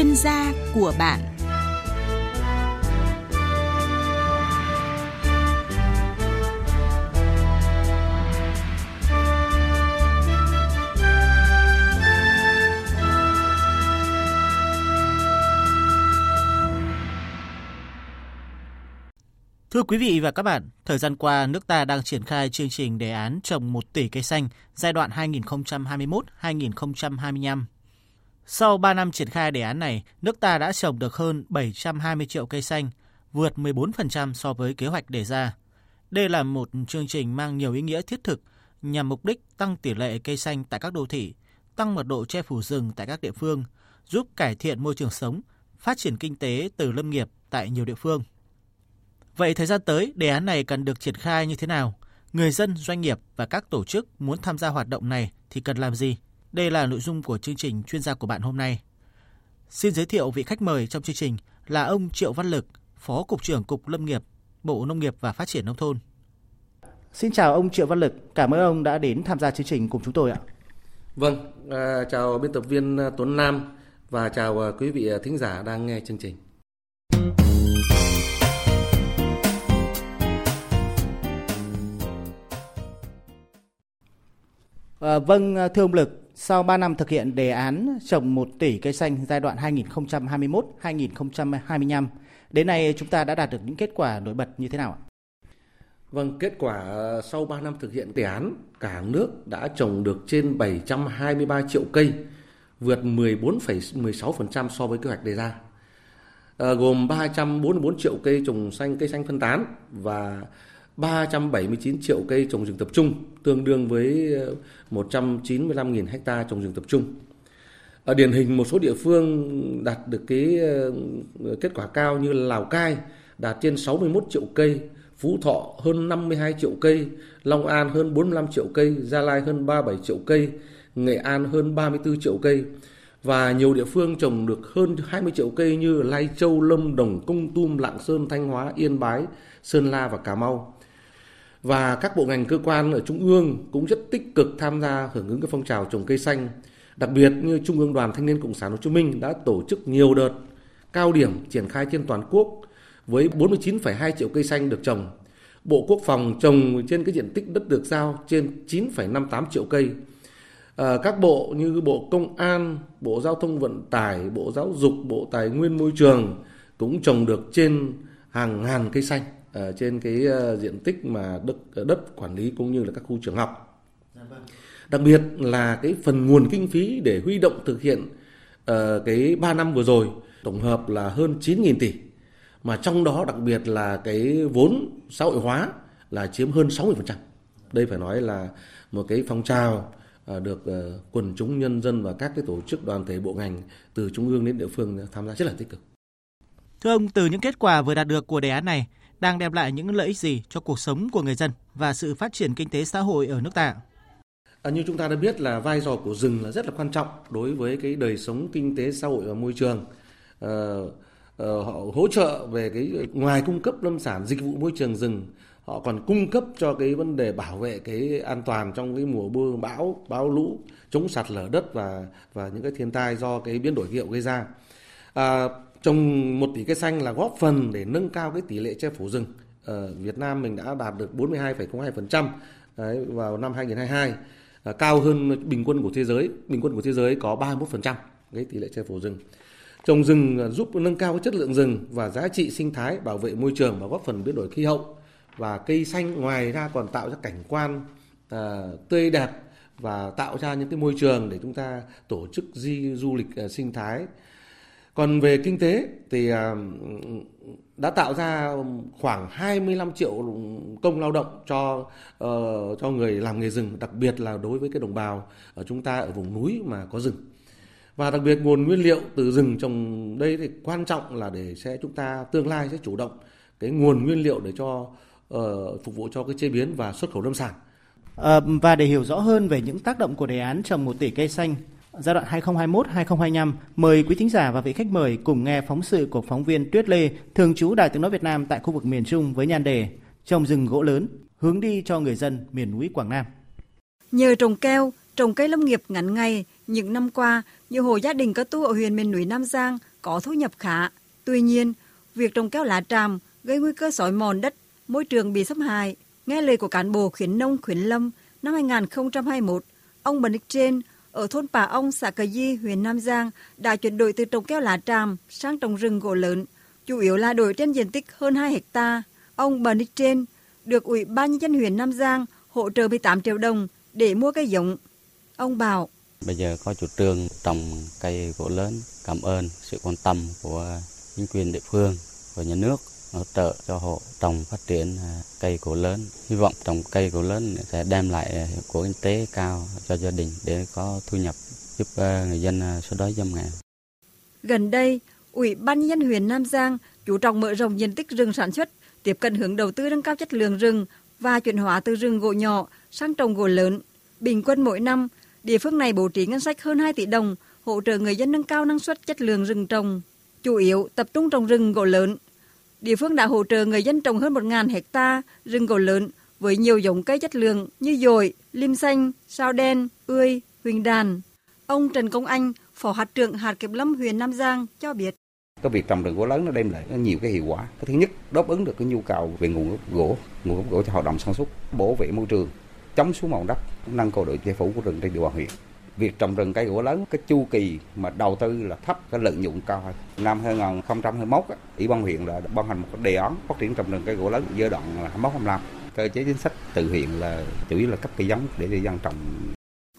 chuyên gia của bạn Thưa quý vị và các bạn, thời gian qua nước ta đang triển khai chương trình đề án trồng 1 tỷ cây xanh giai đoạn 2021-2025. Sau 3 năm triển khai đề án này, nước ta đã trồng được hơn 720 triệu cây xanh, vượt 14% so với kế hoạch đề ra. Đây là một chương trình mang nhiều ý nghĩa thiết thực nhằm mục đích tăng tỷ lệ cây xanh tại các đô thị, tăng mật độ che phủ rừng tại các địa phương, giúp cải thiện môi trường sống, phát triển kinh tế từ lâm nghiệp tại nhiều địa phương. Vậy thời gian tới, đề án này cần được triển khai như thế nào? Người dân, doanh nghiệp và các tổ chức muốn tham gia hoạt động này thì cần làm gì? Đây là nội dung của chương trình chuyên gia của bạn hôm nay. Xin giới thiệu vị khách mời trong chương trình là ông Triệu Văn Lực, Phó Cục trưởng Cục Lâm nghiệp, Bộ Nông nghiệp và Phát triển Nông thôn. Xin chào ông Triệu Văn Lực, cảm ơn ông đã đến tham gia chương trình cùng chúng tôi ạ. Vâng, à, chào biên tập viên Tuấn Nam và chào à, quý vị thính giả đang nghe chương trình. À, vâng, thưa ông Lực, sau 3 năm thực hiện đề án trồng 1 tỷ cây xanh giai đoạn 2021-2025, đến nay chúng ta đã đạt được những kết quả nổi bật như thế nào ạ? Vâng, kết quả sau 3 năm thực hiện đề án, cả nước đã trồng được trên 723 triệu cây, vượt 14,16% so với kế hoạch đề ra. À, gồm 344 triệu cây trồng xanh cây xanh phân tán và 379 triệu cây trồng rừng tập trung, tương đương với ờ, 195.000 ha trồng rừng tập trung. Ở điển hình một số địa phương đạt được cái ờ, kết quả cao như Lào Cai đạt trên 61 triệu cây, Phú Thọ hơn 52 triệu cây, Long An hơn 45 triệu cây, Gia Lai hơn 37 triệu cây, Nghệ An hơn 34 triệu cây và nhiều địa phương trồng được hơn 20 triệu cây như Lai Châu, Lâm Đồng, Công Tum, Lạng Sơn, Thanh Hóa, Yên Bái, Sơn La và Cà Mau và các bộ ngành cơ quan ở trung ương cũng rất tích cực tham gia hưởng ứng cái phong trào trồng cây xanh. Đặc biệt như Trung ương Đoàn Thanh niên Cộng sản Hồ Chí Minh đã tổ chức nhiều đợt cao điểm triển khai trên toàn quốc với 49,2 triệu cây xanh được trồng. Bộ Quốc phòng trồng trên cái diện tích đất được giao trên 9,58 triệu cây. À, các bộ như Bộ Công an, Bộ Giao thông Vận tải, Bộ Giáo dục, Bộ Tài nguyên Môi trường cũng trồng được trên hàng ngàn cây xanh uh, trên cái uh, diện tích mà đất ờ, đất quản lý cũng như là các khu trường học. Dạ vâng. Đặc biệt là cái phần nguồn kinh phí để huy động thực hiện uh, cái 3 năm vừa rồi tổng hợp là hơn 9.000 tỷ mà trong đó đặc biệt là cái vốn xã hội hóa là chiếm hơn 60%. Đây phải nói là một cái phong trào được quần chúng nhân dân và các cái tổ chức đoàn thể bộ ngành từ trung ương đến địa phương tham gia rất là tích cực. Thưa ông, từ những kết quả vừa đạt được của đề án này, đang đem lại những lợi ích gì cho cuộc sống của người dân và sự phát triển kinh tế xã hội ở nước ta? À, như chúng ta đã biết là vai trò của rừng là rất là quan trọng đối với cái đời sống kinh tế xã hội và môi trường. À, à, họ hỗ trợ về cái ngoài cung cấp lâm sản dịch vụ môi trường rừng họ còn cung cấp cho cái vấn đề bảo vệ cái an toàn trong cái mùa mưa bão bão lũ chống sạt lở đất và và những cái thiên tai do cái biến đổi khí hậu gây ra à, trồng một tỷ cây xanh là góp phần để nâng cao cái tỷ lệ che phủ rừng. Ở Việt Nam mình đã đạt được 42,02% đấy, vào năm 2022, à, ờ, cao hơn bình quân của thế giới. Bình quân của thế giới có 31% cái tỷ lệ che phủ rừng. Trồng rừng ờ, giúp nâng cao cái chất lượng rừng và giá trị sinh thái, bảo vệ môi trường và góp phần biến đổi khí hậu. Và cây xanh ngoài ra còn tạo ra cảnh quan à, tươi đẹp và tạo ra những cái môi trường để chúng ta tổ chức di du lịch à, sinh thái còn về kinh tế thì à, đã tạo ra khoảng 25 triệu công lao động cho uh, cho người làm nghề rừng, đặc biệt là đối với cái đồng bào ở chúng ta ở vùng núi mà có rừng. Và đặc biệt nguồn nguyên liệu từ rừng trồng đây thì quan trọng là để sẽ chúng ta tương lai sẽ chủ động cái nguồn nguyên liệu để cho uh, phục vụ cho cái chế biến và xuất khẩu lâm sản. À, và để hiểu rõ hơn về những tác động của đề án trồng một tỷ cây xanh giai đoạn 2021-2025, mời quý thính giả và vị khách mời cùng nghe phóng sự của phóng viên Tuyết Lê, thường trú Đài Tiếng Nói Việt Nam tại khu vực miền Trung với nhan đề Trồng rừng gỗ lớn, hướng đi cho người dân miền núi Quảng Nam. Nhờ trồng keo, trồng cây lâm nghiệp ngắn ngày, những năm qua, nhiều hộ gia đình có tu ở huyện miền núi Nam Giang có thu nhập khá. Tuy nhiên, việc trồng keo lá tràm gây nguy cơ sói mòn đất, môi trường bị xâm hại. Nghe lời của cán bộ khuyến nông khuyến lâm năm 2021, ông Bần Ích Trên ở thôn Bà Ông, xã Cờ Di, huyện Nam Giang đã chuyển đổi từ trồng keo lá tràm sang trồng rừng gỗ lớn, chủ yếu là đổi trên diện tích hơn 2 hecta. Ông Bà Ích Trên được Ủy ban nhân dân huyện Nam Giang hỗ trợ 18 triệu đồng để mua cây giống. Ông bảo Bây giờ có chủ trương trồng cây gỗ lớn, cảm ơn sự quan tâm của chính quyền địa phương và nhà nước hỗ trợ cho hộ trồng phát triển à, cây gỗ lớn. Hy vọng trồng cây gỗ lớn sẽ đem lại hiệu quả kinh tế cao cho gia đình để có thu nhập giúp à, người dân à, xóa đói giảm nghèo. Gần đây, Ủy ban nhân huyện Nam Giang chú trọng mở rộng diện tích rừng sản xuất, tiếp cận hướng đầu tư nâng cao chất lượng rừng và chuyển hóa từ rừng gỗ nhỏ sang trồng gỗ lớn. Bình quân mỗi năm, địa phương này bố trí ngân sách hơn 2 tỷ đồng hỗ trợ người dân nâng cao năng suất chất lượng rừng trồng, chủ yếu tập trung trồng rừng gỗ lớn. Địa phương đã hỗ trợ người dân trồng hơn 1.000 hecta rừng gỗ lớn với nhiều giống cây chất lượng như dồi, lim xanh, sao đen, ươi, huỳnh đàn. Ông Trần Công Anh, Phó hạt trưởng hạt kiểm lâm huyện Nam Giang cho biết. Cái việc trồng rừng gỗ lớn nó đem lại nhiều cái hiệu quả. Cái thứ nhất, đáp ứng được cái nhu cầu về nguồn gốc gỗ, nguồn gốc gỗ cho hoạt động sản xuất, bảo vệ môi trường, chống xuống màu đất, nâng cao độ che phủ của rừng trên địa bàn huyện. Việc trồng rừng cây gỗ lớn, cái chu kỳ mà đầu tư là thấp, cái lợi nhuận cao hơn. Năm 2021, Ủy ban huyện là ban hành một đề án phát triển trồng rừng cây gỗ lớn giai đoạn 21-25. Cơ chế chính sách từ huyện là chủ yếu là cấp cây giống để dân trồng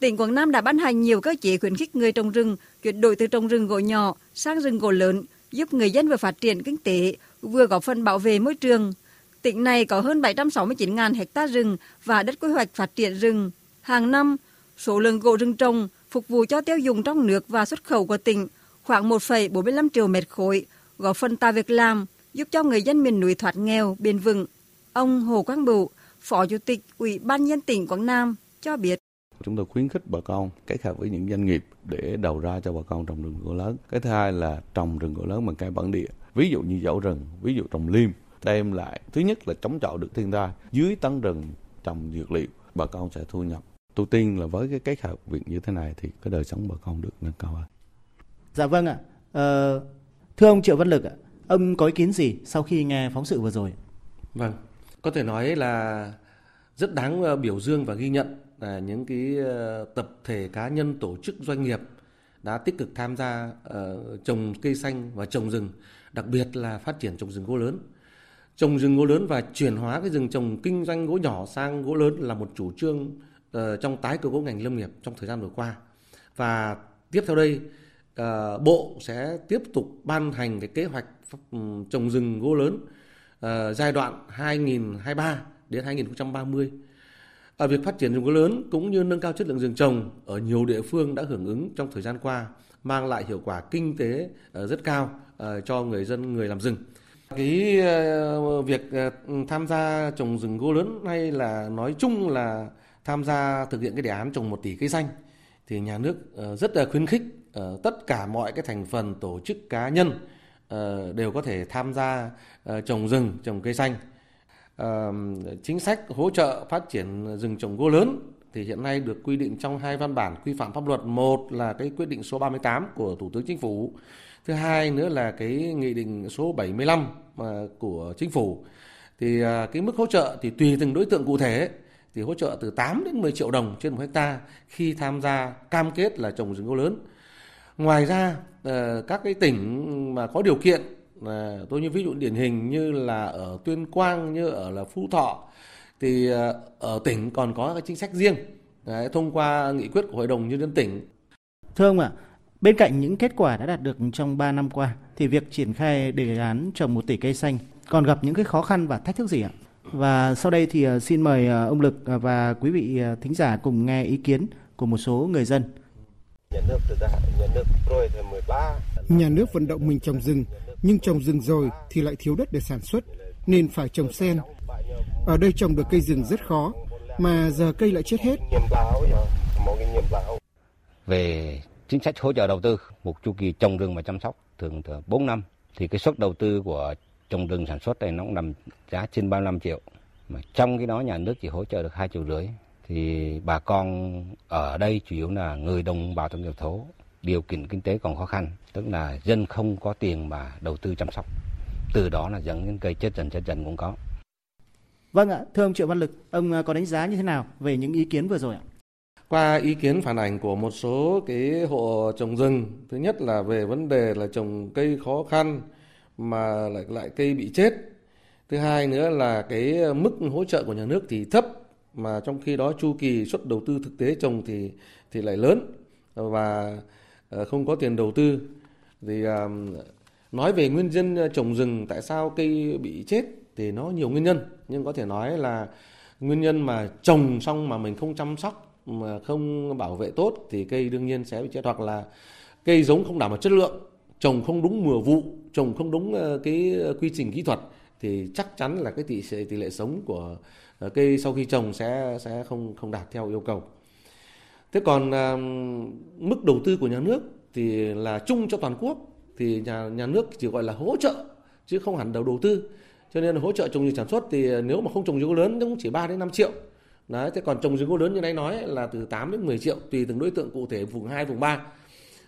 Tỉnh Quảng Nam đã ban hành nhiều cơ chế khuyến khích người trồng rừng chuyển đổi từ trồng rừng gỗ nhỏ sang rừng gỗ lớn, giúp người dân vừa phát triển kinh tế, vừa góp phần bảo vệ môi trường. Tỉnh này có hơn 769.000 hecta rừng và đất quy hoạch phát triển rừng. Hàng năm, số lượng gỗ rừng trồng phục vụ cho tiêu dùng trong nước và xuất khẩu của tỉnh khoảng 1,45 triệu mét khối, góp phần tạo việc làm, giúp cho người dân miền núi thoát nghèo, bền vững. Ông Hồ Quang Bửu, Phó Chủ tịch Ủy ban nhân tỉnh Quảng Nam cho biết. Chúng tôi khuyến khích bà con kết hợp với những doanh nghiệp để đầu ra cho bà con trồng rừng gỗ lớn. Cái thứ hai là trồng rừng gỗ lớn bằng cây bản địa. Ví dụ như dẫu rừng, ví dụ trồng liêm, đem lại thứ nhất là chống chọi được thiên tai. Dưới tán rừng trồng dược liệu, bà con sẽ thu nhập. Tôi tin là với cái kết hợp việc như thế này thì cái đời sống bà con được nâng cao hơn. Dạ vâng ạ. Ờ, thưa ông Triệu Văn Lực ạ, ông có ý kiến gì sau khi nghe phóng sự vừa rồi? Vâng, có thể nói là rất đáng ờ, biểu dương và ghi nhận là những cái ờ, tập thể cá nhân tổ chức doanh nghiệp đã tích cực tham gia uh, trồng cây xanh và trồng rừng, đặc biệt là phát triển trồng rừng gỗ lớn. Trồng rừng gỗ lớn và chuyển hóa cái rừng trồng kinh doanh gỗ nhỏ sang gỗ lớn là một chủ trương uh, Ờ, trong tái cơ cấu ngành lâm nghiệp trong thời gian vừa qua. Và tiếp theo đây, ờ, Bộ sẽ tiếp tục ban hành cái kế hoạch trồng rừng gỗ lớn ờ, giai đoạn 2023 đến 2030 ở việc phát triển rừng gỗ lớn cũng như nâng cao chất lượng rừng trồng ở nhiều địa phương đã hưởng ứng trong thời gian qua mang lại hiệu quả kinh tế rất cao cho người dân người làm rừng. Cái việc tham gia trồng rừng gỗ lớn hay là nói chung là tham gia thực hiện cái đề án trồng một tỷ cây xanh, thì nhà nước ờ, rất là khuyến khích ờ, tất cả mọi cái thành phần, tổ chức cá nhân ờ, đều có thể tham gia trồng rừng, trồng cây xanh. Chính sách hỗ trợ phát triển rừng trồng gỗ lớn thì hiện nay được quy định trong hai văn bản quy phạm pháp luật. Một là cái quyết định số 38 của thủ tướng chính phủ. Thứ hai nữa là cái nghị định số 75 của chính phủ. Thì cái mức hỗ trợ thì tùy từng đối tượng cụ thể thì hỗ trợ từ 8 đến 10 triệu đồng trên một hecta khi tham gia cam kết là trồng rừng gỗ lớn ngoài ra ờ, các cái tỉnh mà có điều kiện tôi như ví dụ điển hình như là ở Tuyên Quang như ở là Phú Thọ thì ờ, ở tỉnh còn có cái chính sách riêng đấy, thông qua nghị quyết của Hội đồng Nhân dân tỉnh. Thưa ông ạ, bên cạnh những kết quả đã đạt được trong 3 năm qua thì việc triển khai đề án trồng một tỷ cây xanh còn gặp những cái khó khăn và thách thức gì ạ? Và sau đây thì ờ, xin mời ờ, ông Lực và quý vị thính giả cùng nghe ý kiến của một số người dân. Nhà nước, nhà nước rồi thì 13. Nhà nước vận động mình trồng rừng nhưng trồng rừng rồi thì lại thiếu đất để sản xuất nên phải trồng sen. Ở đây trồng được cây rừng rất khó mà giờ cây lại chết hết. Về chính sách hỗ trợ đầu tư, một chu kỳ trồng rừng và chăm sóc thường thường 4 năm thì cái suất đầu tư của trồng rừng sản xuất này nó cũng nằm giá trên 35 triệu. Mà trong cái đó nhà nước chỉ hỗ trợ được hai triệu rưỡi thì bà con ở đây chủ yếu là người đồng bào dân tộc thổ điều kiện kinh tế còn khó khăn, tức là dân không có tiền mà đầu tư chăm sóc. Từ đó là dẫn đến cây chết dần chết dần cũng có. Vâng ạ, thưa ông Triệu Văn Lực, ông có đánh giá như thế nào về những ý kiến vừa rồi ạ? Qua ý kiến phản ảnh của một số cái hộ trồng rừng, thứ nhất là về vấn đề là trồng cây khó khăn mà lại lại cây bị chết. Thứ hai nữa là cái mức hỗ trợ của nhà nước thì thấp, mà trong khi đó chu kỳ suất đầu tư thực tế trồng thì thì lại lớn và ờ, không có tiền đầu tư. Thì nói về nguyên nhân trồng rừng, tại sao cây bị chết thì nó nhiều nguyên nhân. Nhưng có thể nói là nguyên nhân mà trồng xong mà mình không chăm sóc, mà không bảo vệ tốt thì cây đương nhiên sẽ bị chết, hoặc là cây giống không đảm bảo chất lượng trồng không đúng mùa vụ trồng không đúng ờ, cái ờ, quy trình kỹ thuật thì chắc chắn là cái tỷ tỷ lệ sống của ờ, cây sau khi trồng sẽ sẽ không không đạt theo yêu cầu. Thế còn mức đầu tư của nhà nước thì là chung cho toàn quốc thì nhà nhà nước chỉ gọi là hỗ trợ chứ không hẳn đầu đầu tư. Cho nên hỗ trợ trồng rừng sản xuất thì nếu mà không trồng rừng gỗ lớn cũng chỉ 3 đến 5 triệu. Đấy, thế còn trồng rừng gỗ lớn như nãy nói là từ 8 đến 10 triệu tùy từng đối tượng cụ thể vùng 2, vùng 3.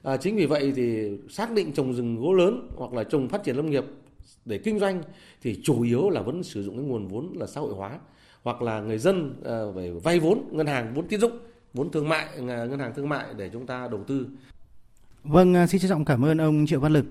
À, chính vì vậy thì xác định trồng rừng gỗ lớn hoặc là trồng phát triển lâm nghiệp để kinh doanh thì chủ yếu là vẫn sử dụng cái nguồn vốn là xã hội hóa hoặc là người dân ờ, phải vay vốn ngân hàng vốn tín dụng vốn thương mại ngân hàng thương mại để chúng ta đầu tư. Vâng, à, xin trân trọng cảm ơn ông Triệu Văn Lực.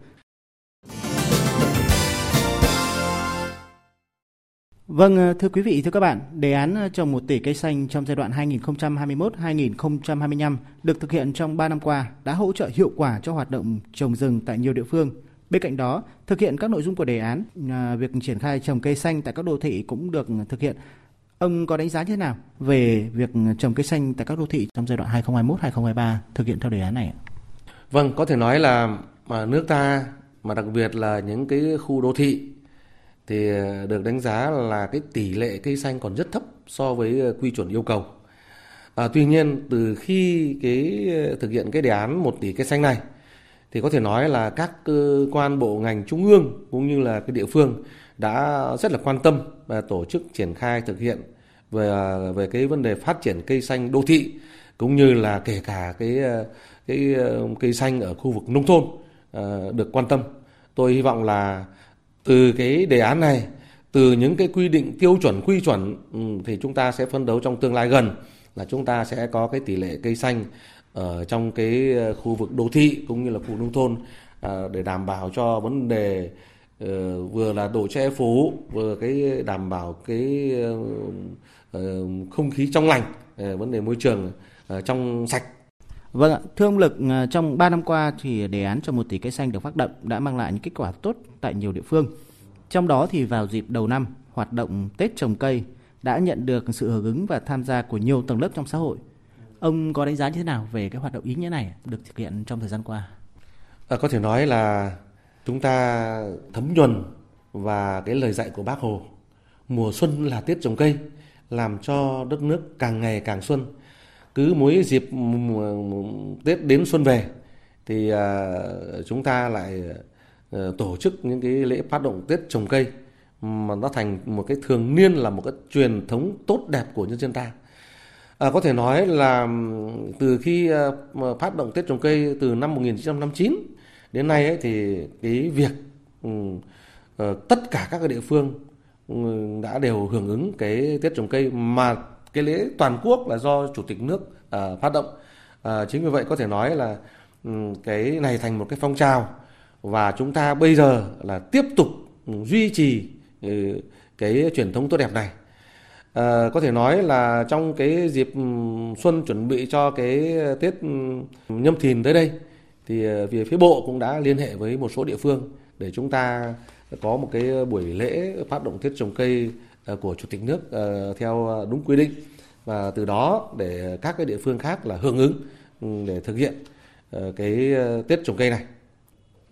Vâng, ờ, thưa quý vị, thưa các bạn, đề án ờ, trồng 1 tỷ cây xanh trong giai đoạn 2021-2025 được thực hiện trong 3 năm qua đã hỗ trợ hiệu quả cho hoạt động trồng rừng tại nhiều địa phương, Bên cạnh đó, thực hiện các nội dung của đề án, ờ, việc triển khai trồng cây xanh tại các đô thị cũng được thực hiện. Ông có đánh giá như thế nào về việc trồng cây xanh tại các đô thị trong giai đoạn 2021-2023 thực hiện theo đề án này? Vâng, có thể nói là mà nước ta mà đặc biệt là những cái khu đô thị thì ờ, được đánh giá là cái tỷ lệ cây xanh còn rất thấp so với ờ, quy chuẩn yêu cầu. À, tuy nhiên từ khi cái ờ, thực hiện cái đề án 1 tỷ cây xanh này thì có thể nói là các cơ quan bộ ngành trung ương cũng như là cái địa phương đã rất là quan tâm và tổ chức triển khai thực hiện về về cái vấn đề phát triển cây xanh đô thị cũng như là kể cả cái cái cây xanh ở khu vực nông thôn được quan tâm. Tôi hy vọng là từ cái đề án này, từ những cái quy định tiêu chuẩn quy chuẩn ừ, thì chúng ta sẽ phấn đấu trong tương lai gần là chúng ta sẽ có cái tỷ lệ cây xanh ở trong cái ờ, khu vực đô thị cũng như là khu nông thôn ờ, để đảm bảo cho vấn đề ờ, vừa là độ che phủ vừa cái đảm bảo cái không khí trong lành vấn đề môi trường trong sạch. Vâng ạ, thưa ông Lực, trong 3 năm qua thì đề án cho một tỷ cây xanh được phát động đã mang lại những kết quả tốt tại nhiều địa phương. Trong đó thì vào dịp đầu năm, hoạt động Tết trồng cây đã nhận được sự hưởng ứng và tham gia của nhiều tầng lớp trong xã hội. Ông có đánh giá như thế nào về cái hoạt động ý nghĩa này được thực hiện trong thời gian qua? À, có thể nói là chúng ta thấm nhuần và cái lời dạy của bác Hồ mùa xuân là tiết trồng cây làm cho đất nước càng ngày càng xuân cứ mỗi dịp Tết đến xuân về thì à, chúng ta lại Ờ, tổ chức những cái lễ phát động Tết trồng cây mà nó thành một cái thường niên là một cái truyền thống tốt đẹp của nhân dân ta À, có thể nói là từ khi ờ, phát động Tết trồng cây từ năm 1959 đến nay ấy, thì cái việc ờ, tất cả các địa phương đã đều hưởng ứng cái Tết trồng cây mà cái lễ toàn quốc là do Chủ tịch nước phát động. À, chính vì vậy có thể nói là cái này thành một cái phong trào và chúng ta bây giờ là tiếp tục duy trì ừ, cái truyền thống tốt đẹp này À, có thể nói là trong cái dịp ừ, xuân chuẩn bị cho cái Tết ừ, nhâm thìn tới đây thì ờ, về phía bộ cũng đã liên hệ với một số địa phương để chúng ta có một cái buổi lễ phát động Tết trồng cây ờ, của Chủ tịch nước theo đúng quy định và từ đó để các cái địa phương khác là hưởng ứng để thực hiện cái Tết trồng cây này.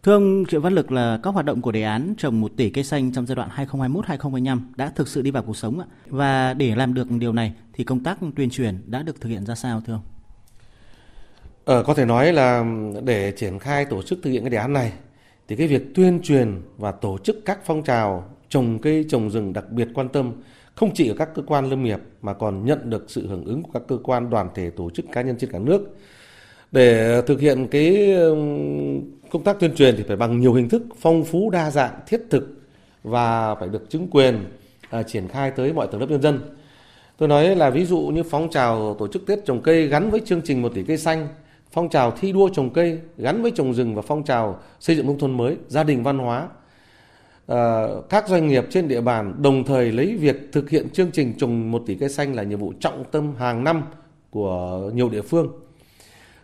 Thưa ông Triệu Văn Lực là các hoạt động của đề án trồng 1 tỷ cây xanh trong giai đoạn 2021-2025 đã thực sự đi vào cuộc sống ạ. Và để làm được điều này thì công tác tuyên truyền đã được thực hiện ra sao thưa ông? Ờ, có thể nói là để triển khai tổ chức thực hiện cái đề án này thì cái việc tuyên truyền và tổ chức các phong trào trồng cây trồng rừng đặc biệt quan tâm không chỉ ở các cơ quan lâm nghiệp mà còn nhận được sự hưởng ứng của các cơ quan đoàn thể tổ chức cá nhân trên cả nước Để thực hiện cái công tác tuyên truyền thì phải bằng nhiều hình thức phong phú đa dạng thiết thực và phải được chứng quyền uh, triển khai tới mọi tầng lớp nhân dân. Tôi nói là ví dụ như phong trào tổ chức Tết trồng cây gắn với chương trình một tỷ cây xanh, phong trào thi đua trồng cây gắn với trồng rừng và phong trào xây dựng nông thôn mới, gia đình văn hóa. À, các doanh nghiệp trên địa bàn đồng thời lấy việc thực hiện chương trình trồng một tỷ cây xanh là nhiệm vụ trọng tâm hàng năm của nhiều địa phương.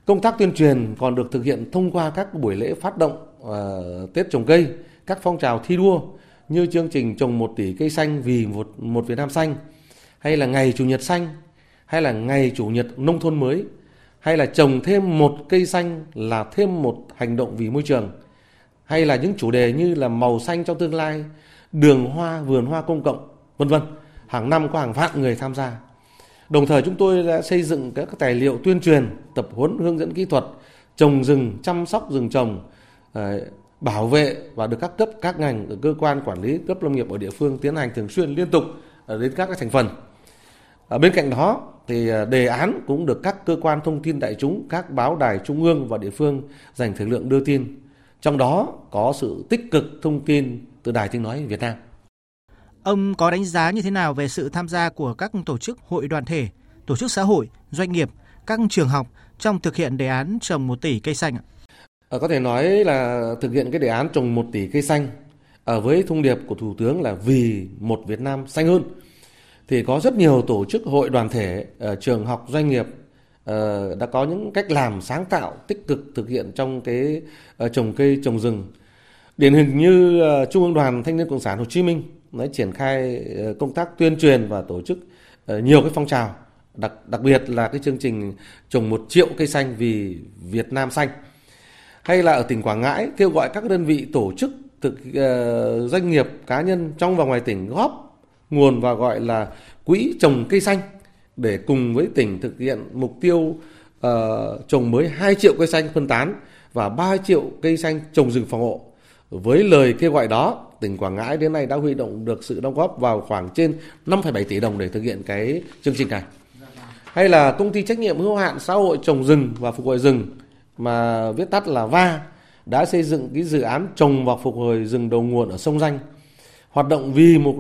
Công tác tuyên truyền còn được thực hiện thông qua các buổi lễ phát động uh, Tết trồng cây, các phong trào thi đua như chương trình trồng một tỷ cây xanh vì một, một Việt Nam xanh, hay là ngày Chủ nhật xanh, hay là ngày Chủ nhật nông thôn mới, hay là trồng thêm một cây xanh là thêm một hành động vì môi trường, hay là những chủ đề như là màu xanh trong tương lai, đường hoa, vườn hoa công cộng, vân vân. Hàng năm có hàng vạn người tham gia. Đồng thời chúng tôi đã xây dựng các tài liệu tuyên truyền, tập huấn hướng dẫn kỹ thuật trồng rừng, chăm sóc rừng trồng, ờ, bảo vệ và được các cấp các ngành ở cơ quan quản lý cấp lâm nghiệp ở địa phương tiến hành thường xuyên liên tục ờ, đến các thành phần. Ở bên cạnh đó thì đề án cũng được các cơ quan thông tin đại chúng, các báo đài trung ương và địa phương dành thời lượng đưa tin. Trong đó có sự tích cực thông tin từ Đài Tiếng Nói Việt Nam. Ông có đánh giá như thế nào về sự tham gia của các tổ chức hội đoàn thể, tổ chức xã hội, doanh nghiệp, các trường học trong thực hiện đề án trồng 1 tỷ cây xanh ạ? À, có thể nói là thực hiện cái đề án trồng 1 tỷ cây xanh ở với thông điệp của Thủ tướng là vì một Việt Nam xanh hơn thì có rất nhiều tổ chức hội đoàn thể, uh, trường học, doanh nghiệp đã có những cách làm sáng tạo, tích cực thực hiện trong cái trồng cây, trồng rừng. Điển hình như Trung ương Đoàn Thanh niên Cộng sản Hồ Chí Minh đã triển khai ờ, công tác tuyên truyền và tổ chức ờ, nhiều cái phong trào, đặc đặc biệt là cái chương trình trồng một triệu cây xanh vì Việt Nam xanh. Hay là ở tỉnh Quảng Ngãi kêu gọi các đơn vị tổ chức thực uh, doanh nghiệp cá nhân trong và ngoài tỉnh góp nguồn và gọi là quỹ trồng cây xanh để cùng với tỉnh thực hiện mục tiêu uh, trồng mới 2 triệu cây xanh phân tán và 3 triệu cây xanh trồng rừng phòng hộ. Với lời kêu gọi đó, tỉnh Quảng Ngãi đến nay đã huy động được sự đóng góp vào khoảng trên 5,7 tỷ đồng để thực hiện cái chương trình này. Hay là công ty trách nhiệm hữu hạn xã hội trồng rừng và phục hồi rừng mà viết tắt là VA đã xây dựng cái dự án trồng và phục hồi rừng đầu nguồn ở sông Danh hoạt động vì một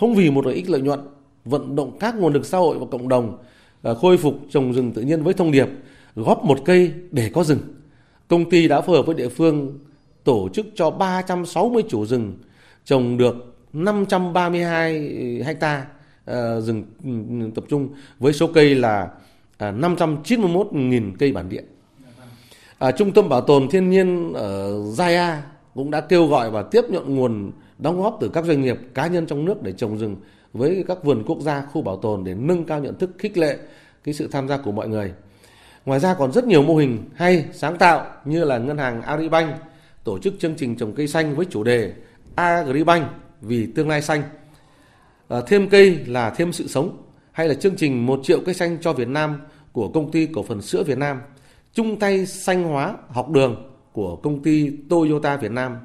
không vì một lợi ích lợi nhuận vận động các nguồn lực xã hội và cộng đồng à, khôi phục trồng rừng tự nhiên với thông điệp góp một cây để có rừng công ty đã phối hợp với địa phương tổ chức cho 360 chủ rừng trồng được 532 hecta ừ, ờ, rừng ừ, tập trung với số cây là à, 591.000 cây bản địa. À, Trung tâm Bảo tồn Thiên nhiên ở Zaya cũng đã kêu gọi và tiếp nhận nguồn đóng góp từ các doanh nghiệp cá nhân trong nước để trồng rừng với các vườn quốc gia, khu bảo tồn để nâng cao nhận thức khích lệ cái sự tham gia của mọi người. Ngoài ra còn rất nhiều mô hình hay sáng tạo như là ngân hàng Agribank tổ chức chương trình trồng cây xanh với chủ đề Agribank vì tương lai xanh. À, thêm cây là thêm sự sống hay là chương trình 1 triệu cây xanh cho Việt Nam của công ty cổ phần sữa Việt Nam, chung tay xanh hóa học đường của công ty Toyota Việt Nam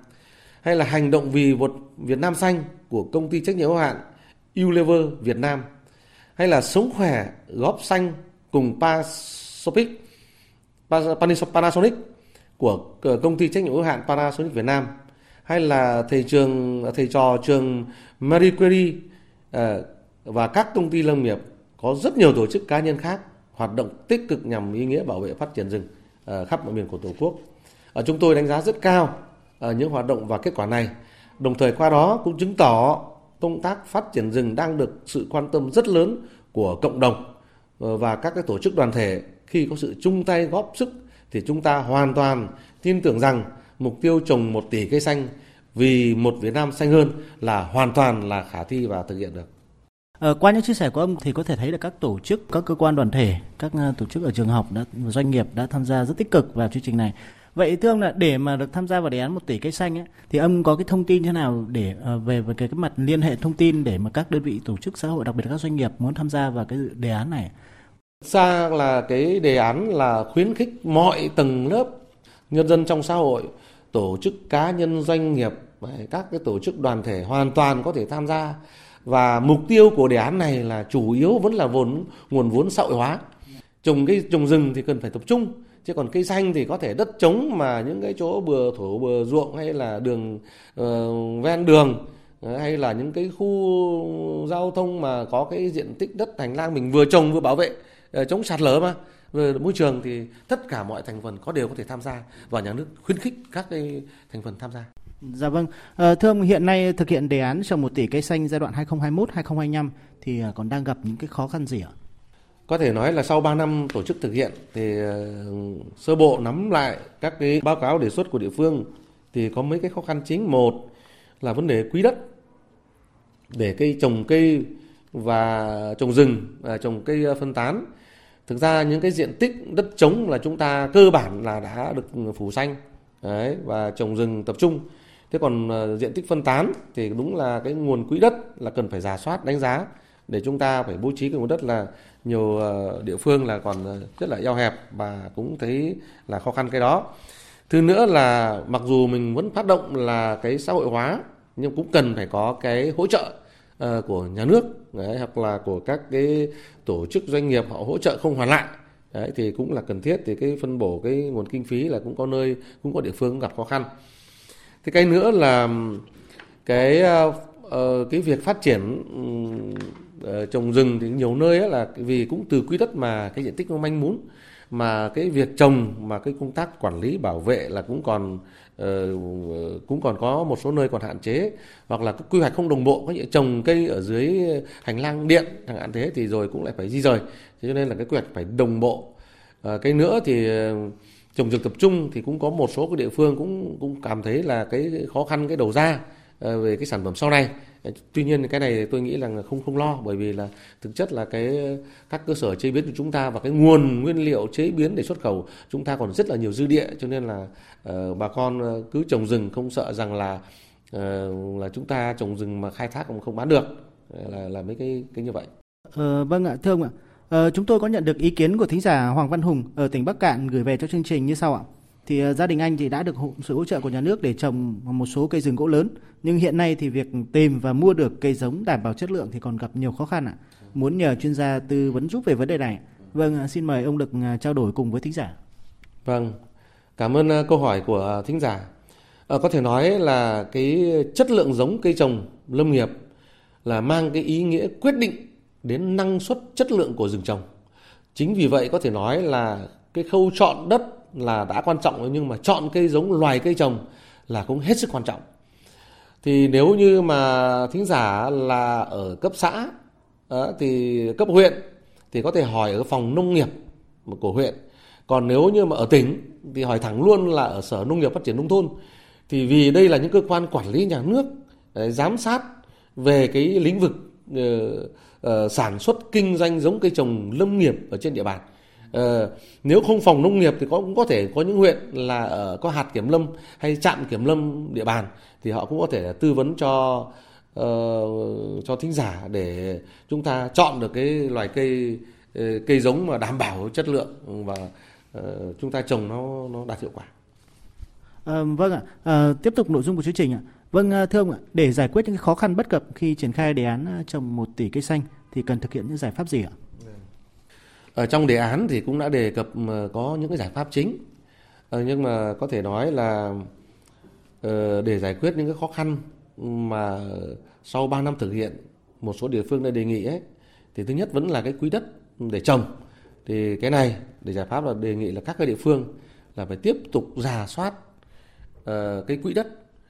hay là hành động vì một Việt Nam xanh của công ty trách nhiệm hữu hạn Unilever Việt Nam hay là sống khỏe góp xanh cùng Panasonic Panasonic của ờ, công ty trách nhiệm hữu hạn Panasonic Việt Nam, hay là thầy trường, thầy trò trường Marie Curie ờ, và các công ty lâm nghiệp có rất nhiều tổ chức cá nhân khác hoạt động tích cực nhằm ý nghĩa bảo vệ phát triển rừng ờ, khắp mọi miền của Tổ quốc. Chúng tôi đánh giá rất cao những hoạt động và kết quả này. Đồng thời qua đó cũng chứng tỏ công tác phát triển rừng đang được sự quan tâm rất lớn của cộng đồng và các cái tổ chức đoàn thể khi có sự chung tay góp sức thì chúng ta hoàn toàn tin tưởng rằng mục tiêu trồng một tỷ cây xanh vì một Việt Nam xanh hơn là hoàn toàn là khả thi và thực hiện được. À, qua những chia sẻ của ông thì có thể thấy là các tổ chức, các cơ quan đoàn thể, các ờ, tổ chức ở trường học, đã, doanh nghiệp đã tham gia rất tích cực vào chương trình này. Vậy thưa ông là để mà được tham gia vào đề án một tỷ cây xanh ấy, thì ông có cái thông tin thế nào để ờ, về về cái, cái mặt liên hệ thông tin để mà các đơn vị tổ chức xã hội đặc biệt là các doanh nghiệp muốn tham gia vào cái đề án này? Xa là cái đề án là khuyến khích mọi tầng lớp nhân dân trong xã hội, tổ chức cá nhân doanh nghiệp các cái tổ chức đoàn thể hoàn toàn có thể tham gia. Và mục tiêu của đề án này là chủ yếu vẫn là vốn nguồn vốn xã hội hóa. Trồng cái trồng rừng thì cần phải tập trung chứ còn cây xanh thì có thể đất trống mà những cái chỗ bừa thổ bừa ruộng hay là đường uh, ven đường ờ, hay là những cái khu giao thông mà có cái diện tích đất hành lang mình vừa trồng vừa bảo vệ chống sạt lở mà về môi trường thì tất cả mọi thành phần có đều có thể tham gia và nhà nước khuyến khích các cái thành phần tham gia. Dạ vâng, à, thưa ông hiện nay thực hiện đề án trồng một tỷ cây xanh giai đoạn 2021-2025 thì còn đang gặp những cái khó khăn gì ạ? Có thể nói là sau 3 năm tổ chức thực hiện thì sơ bộ nắm lại các cái báo cáo đề xuất của địa phương thì có mấy cái khó khăn chính một là vấn đề quý đất để cây trồng cây và trồng rừng và trồng cây phân tán thực ra những cái diện tích đất trống là chúng ta cơ bản là đã được phủ xanh. Đấy, và trồng rừng tập trung. Thế còn ờ, diện tích phân tán thì đúng là cái nguồn quỹ đất là cần phải giả soát, đánh giá để chúng ta phải bố trí cái nguồn đất là nhiều ờ, địa phương là còn ờ, rất là eo hẹp và cũng thấy là khó khăn cái đó. Thứ nữa là mặc dù mình vẫn phát động là cái xã hội hóa, nhưng cũng cần phải có cái hỗ trợ Ờ, của nhà nước đấy, hoặc là của các cái tổ chức doanh nghiệp họ hỗ trợ không hoàn lại. Đấy, thì cũng là cần thiết thì cái phân bổ cái nguồn kinh phí là cũng có nơi cũng có địa phương cũng gặp khó khăn. Thế cái nữa là ừ, cái ờ, ờ, cái việc phát triển ừ, trồng rừng thì nhiều nơi là vì cũng từ quỹ đất mà cái diện tích nó manh mún mà cái việc trồng mà cái công tác quản lý bảo vệ là cũng còn Ờ, cũng còn có một số nơi còn hạn chế, hoặc là quy hoạch không đồng bộ, có những trồng cây ở dưới hành lang điện, chẳng hạn thế, thì rồi cũng lại phải di rời. Cho nên là cái quy hoạch phải đồng bộ. Ờ, cái nữa thì ờ, trồng rừng tập trung thì cũng có một số cái địa phương cũng cũng cảm thấy là cái khó khăn, cái đầu ra về cái sản phẩm sau này tuy nhiên cái này tôi nghĩ là không không lo bởi vì là thực chất là cái các cơ sở chế biến của chúng ta và cái nguồn nguyên liệu chế biến để xuất khẩu chúng ta còn rất là nhiều dư địa cho nên là uh, bà con ờ, cứ trồng rừng không sợ rằng là uh, là chúng ta trồng rừng mà khai thác cũng không bán được là là mấy cái cái như vậy. Ờ, vâng ạ thưa ông ạ. Ờ, chúng tôi có nhận được ý kiến của thính giả Hoàng Văn Hùng ở tỉnh Bắc Cạn gửi về cho chương trình như sau ạ thì ờ, gia đình anh thì đã được sự hỗ trợ của nhà nước để trồng một số cây rừng gỗ lớn nhưng hiện nay thì việc tìm và mua được cây giống đảm bảo chất lượng thì còn gặp nhiều khó khăn ạ. Muốn nhờ chuyên gia tư vấn giúp về vấn đề này. Vâng, xin mời ông được ờ, trao đổi cùng với thính giả. Vâng, cảm ơn ờ, câu hỏi của thính giả. À, có thể nói là cái chất lượng giống cây trồng lâm nghiệp là mang cái ý nghĩa quyết định đến năng suất chất lượng của rừng trồng. Chính vì vậy có thể nói là cái khâu chọn đất là đã quan trọng nhưng mà chọn cây giống loài cây trồng là cũng hết sức quan trọng. Thì nếu như mà thính giả là ở cấp xã thì cấp huyện thì có thể hỏi ở phòng nông nghiệp của huyện. Còn nếu như mà ở tỉnh thì hỏi thẳng luôn là ở Sở Nông nghiệp Phát triển Nông thôn. Thì vì đây là những cơ quan quản lý nhà nước giám sát về cái lĩnh vực uh, sản xuất kinh doanh giống cây trồng lâm nghiệp ở trên địa bàn. Ờ, nếu không phòng nông nghiệp thì có cũng có thể có những huyện là ở có hạt kiểm lâm hay trạm kiểm lâm địa bàn thì họ cũng có thể tư vấn cho uh, cho thính giả để chúng ta chọn được cái loài cây ờ, cây giống mà đảm bảo chất lượng và uh, chúng ta trồng nó nó đạt hiệu quả. À, vâng ạ, à, tiếp tục nội dung của chương trình ạ. Vâng thưa ông ạ, để giải quyết những khó khăn bất cập khi triển khai đề án trồng một tỷ cây xanh thì cần thực hiện những giải pháp gì ạ? Ở trong đề án thì cũng đã đề cập ờ, có những cái giải pháp chính. Ờ, nhưng mà có thể nói là để giải quyết những cái khó khăn mà sau 3 năm thực hiện, một số địa phương đã đề nghị ấy, thì thứ nhất vẫn là cái quỹ đất để trồng. Thì cái này để giải pháp là đề nghị là các cái địa phương là phải tiếp tục giả soát cái quỹ đất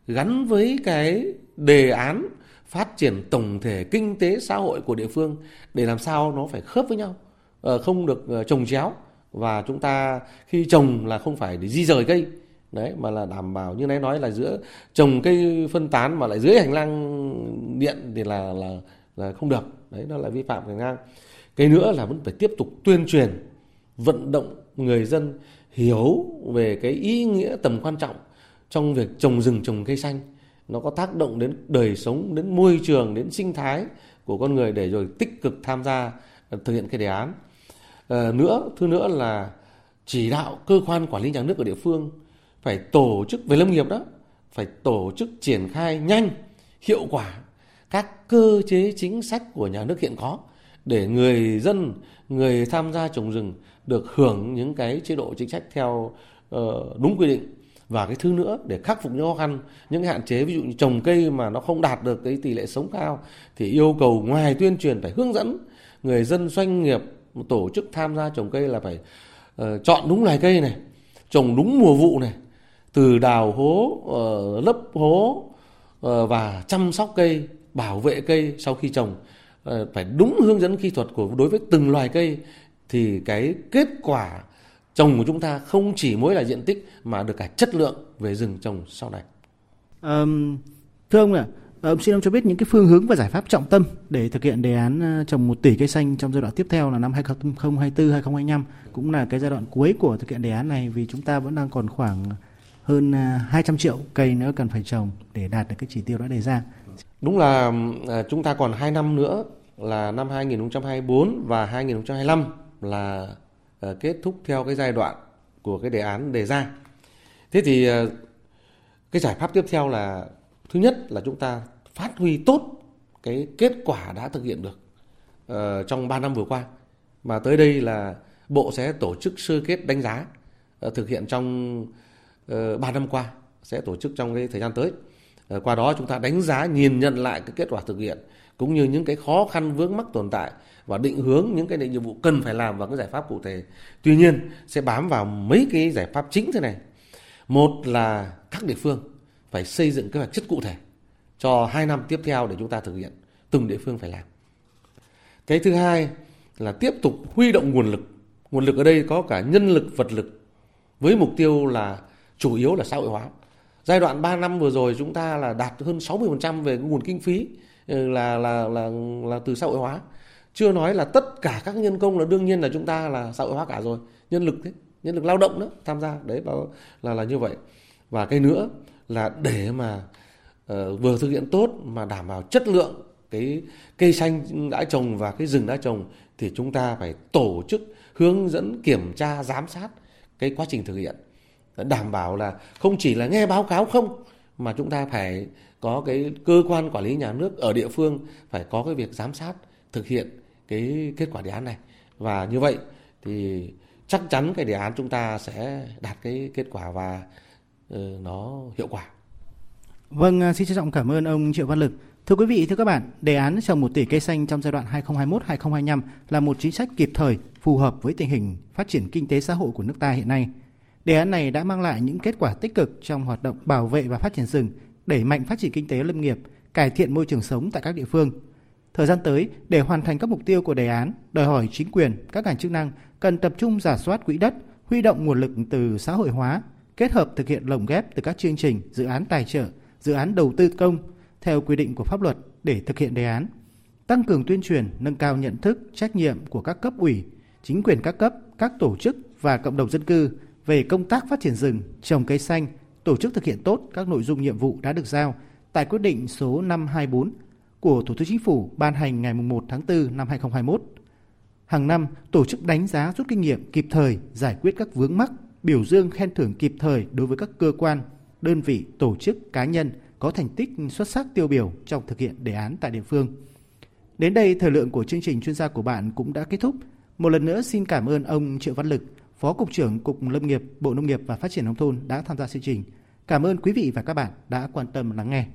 gắn với cái đề án phát triển tổng thể kinh tế xã hội của địa phương để làm sao nó phải khớp với nhau Ờ, không được ờ, trồng chéo. Và chúng ta khi trồng là không phải để di rời cây. Đấy, mà là đảm bảo, như nãy nói là giữa trồng cây phân tán mà lại dưới hành lang điện thì là là là không được. Đấy nó là vi phạm hành lang. Cái nữa là vẫn phải tiếp tục tuyên truyền, vận động người dân hiểu về cái ý nghĩa tầm quan trọng trong việc trồng rừng, trồng cây xanh. Nó có tác động đến đời sống, đến môi trường, đến sinh thái của con người để rồi tích cực tham gia thực hiện cái đề án à, nữa thứ nữa là chỉ đạo cơ quan quản lý nhà nước ở địa phương phải tổ chức về lâm nghiệp đó phải tổ chức triển khai nhanh hiệu quả các cơ chế chính sách của nhà nước hiện có để người dân, người tham gia trồng rừng được hưởng những cái chế độ chính sách theo uh, đúng quy định. Và cái thứ nữa để khắc phục những khó khăn những hạn chế ví dụ như trồng cây mà nó không đạt được cái tỷ lệ sống cao thì yêu cầu ngoài tuyên truyền phải hướng dẫn người dân doanh nghiệp tổ chức tham gia trồng cây là phải uh, chọn đúng loài cây này trồng đúng mùa vụ này từ đào hố uh, lấp hố uh, và chăm sóc cây bảo vệ cây sau khi trồng uh, phải đúng hướng dẫn kỹ thuật của đối với từng loài cây thì cái kết quả trồng của chúng ta không chỉ mỗi là diện tích mà được cả chất lượng về rừng trồng sau này. Um, thưa ông ạ, à, Ờ, ông xin ông cho biết những cái phương hướng và giải pháp trọng tâm để thực hiện đề án ờ, trồng 1 tỷ cây xanh trong giai đoạn tiếp theo là năm 2024 2025 cũng là cái giai đoạn cuối của thực hiện đề án này vì chúng ta vẫn đang còn khoảng hơn ờ, 200 triệu cây nữa cần phải trồng để đạt được cái chỉ tiêu đã đề ra. Đúng là chúng ta còn 2 năm nữa là năm 2024 và 2025 là kết thúc theo cái giai đoạn của cái đề án đề ra. Thế thì cái giải pháp tiếp theo là thứ nhất là chúng ta phát huy tốt cái kết quả đã thực hiện được uh, trong 3 năm vừa qua. Mà tới đây là Bộ sẽ tổ chức sơ kết đánh giá uh, thực hiện trong ờ, uh, 3 năm qua sẽ tổ chức trong cái thời gian tới. Uh, qua đó chúng ta đánh giá nhìn nhận lại cái kết quả thực hiện cũng như những cái khó khăn vướng mắc tồn tại và định hướng những cái nhiệm vụ cần phải làm và cái giải pháp cụ thể. Tuy nhiên sẽ bám vào mấy cái giải pháp chính thế này. Một là các địa phương phải xây dựng kế hoạch rất cụ thể cho hai năm tiếp theo để chúng ta thực hiện. Từng địa phương phải làm. Cái thứ hai là tiếp tục huy động nguồn lực. Nguồn lực ở đây có cả nhân lực, vật lực với mục tiêu là chủ yếu là xã hội hóa. Giai đoạn 3 năm vừa rồi chúng ta là đạt hơn 60% về nguồn kinh phí ừ, là là là là từ xã hội hóa chưa nói là tất cả các nhân công là đương nhiên là chúng ta là xã hội hóa cả rồi nhân lực thế nhân lực lao động đó tham gia đấy là là như vậy và cái nữa là để mà uh, vừa thực hiện tốt mà đảm bảo chất lượng cái cây xanh đã trồng và cái rừng đã trồng thì chúng ta phải tổ chức hướng dẫn kiểm tra giám sát cái quá trình thực hiện. Đảm bảo là không chỉ là nghe báo cáo không mà chúng ta phải có cái cơ quan quản lý nhà nước ở địa phương phải có cái việc giám sát thực hiện cái kết quả đề án này. Và như vậy thì chắc chắn cái đề án chúng ta sẽ đạt cái kết quả và uh, Ờ, nó hiệu quả. Vâng, à, xin trân trọng cảm ơn ông Triệu Văn Lực. Thưa quý vị, thưa các bạn, đề án trồng 1 tỷ cây xanh trong giai đoạn 2021-2025 là một chính sách kịp thời, phù hợp với tình hình phát triển kinh tế xã hội của nước ta hiện nay. Đề án này đã mang lại những kết quả tích cực trong hoạt động bảo vệ và phát triển rừng, đẩy mạnh phát triển kinh tế lâm nghiệp, cải thiện môi trường sống tại các địa phương, Thời gian tới, để hoàn thành các mục tiêu của đề án, đòi hỏi chính quyền, các ngành chức năng cần tập trung giả soát quỹ đất, huy động nguồn lực từ xã hội hóa, kết hợp thực hiện lồng ghép từ các chương trình, dự án tài trợ, dự án đầu tư công theo quy định của pháp luật để thực hiện đề án. Tăng cường tuyên truyền, nâng cao nhận thức, trách nhiệm của các cấp ủy, chính quyền các cấp, các tổ chức và cộng đồng dân cư về công tác phát triển rừng, trồng cây xanh, tổ chức thực hiện tốt các nội dung nhiệm vụ đã được giao tại quyết định số 524 của Thủ tướng Chính phủ ban hành ngày 1 tháng 4 năm 2021. Hàng năm, tổ chức đánh giá rút kinh nghiệm kịp thời giải quyết các vướng mắc, biểu dương khen thưởng kịp thời đối với các cơ quan, đơn vị, tổ chức, cá nhân có thành tích xuất sắc tiêu biểu trong thực hiện đề án tại địa phương. Đến đây, thời lượng của chương trình chuyên gia của bạn cũng đã kết thúc. Một lần nữa xin cảm ơn ông Triệu Văn Lực, Phó Cục trưởng Cục Lâm nghiệp, Bộ Nông nghiệp và Phát triển Nông thôn đã tham gia chương trình. Cảm ơn quý vị và các bạn đã quan tâm lắng nghe.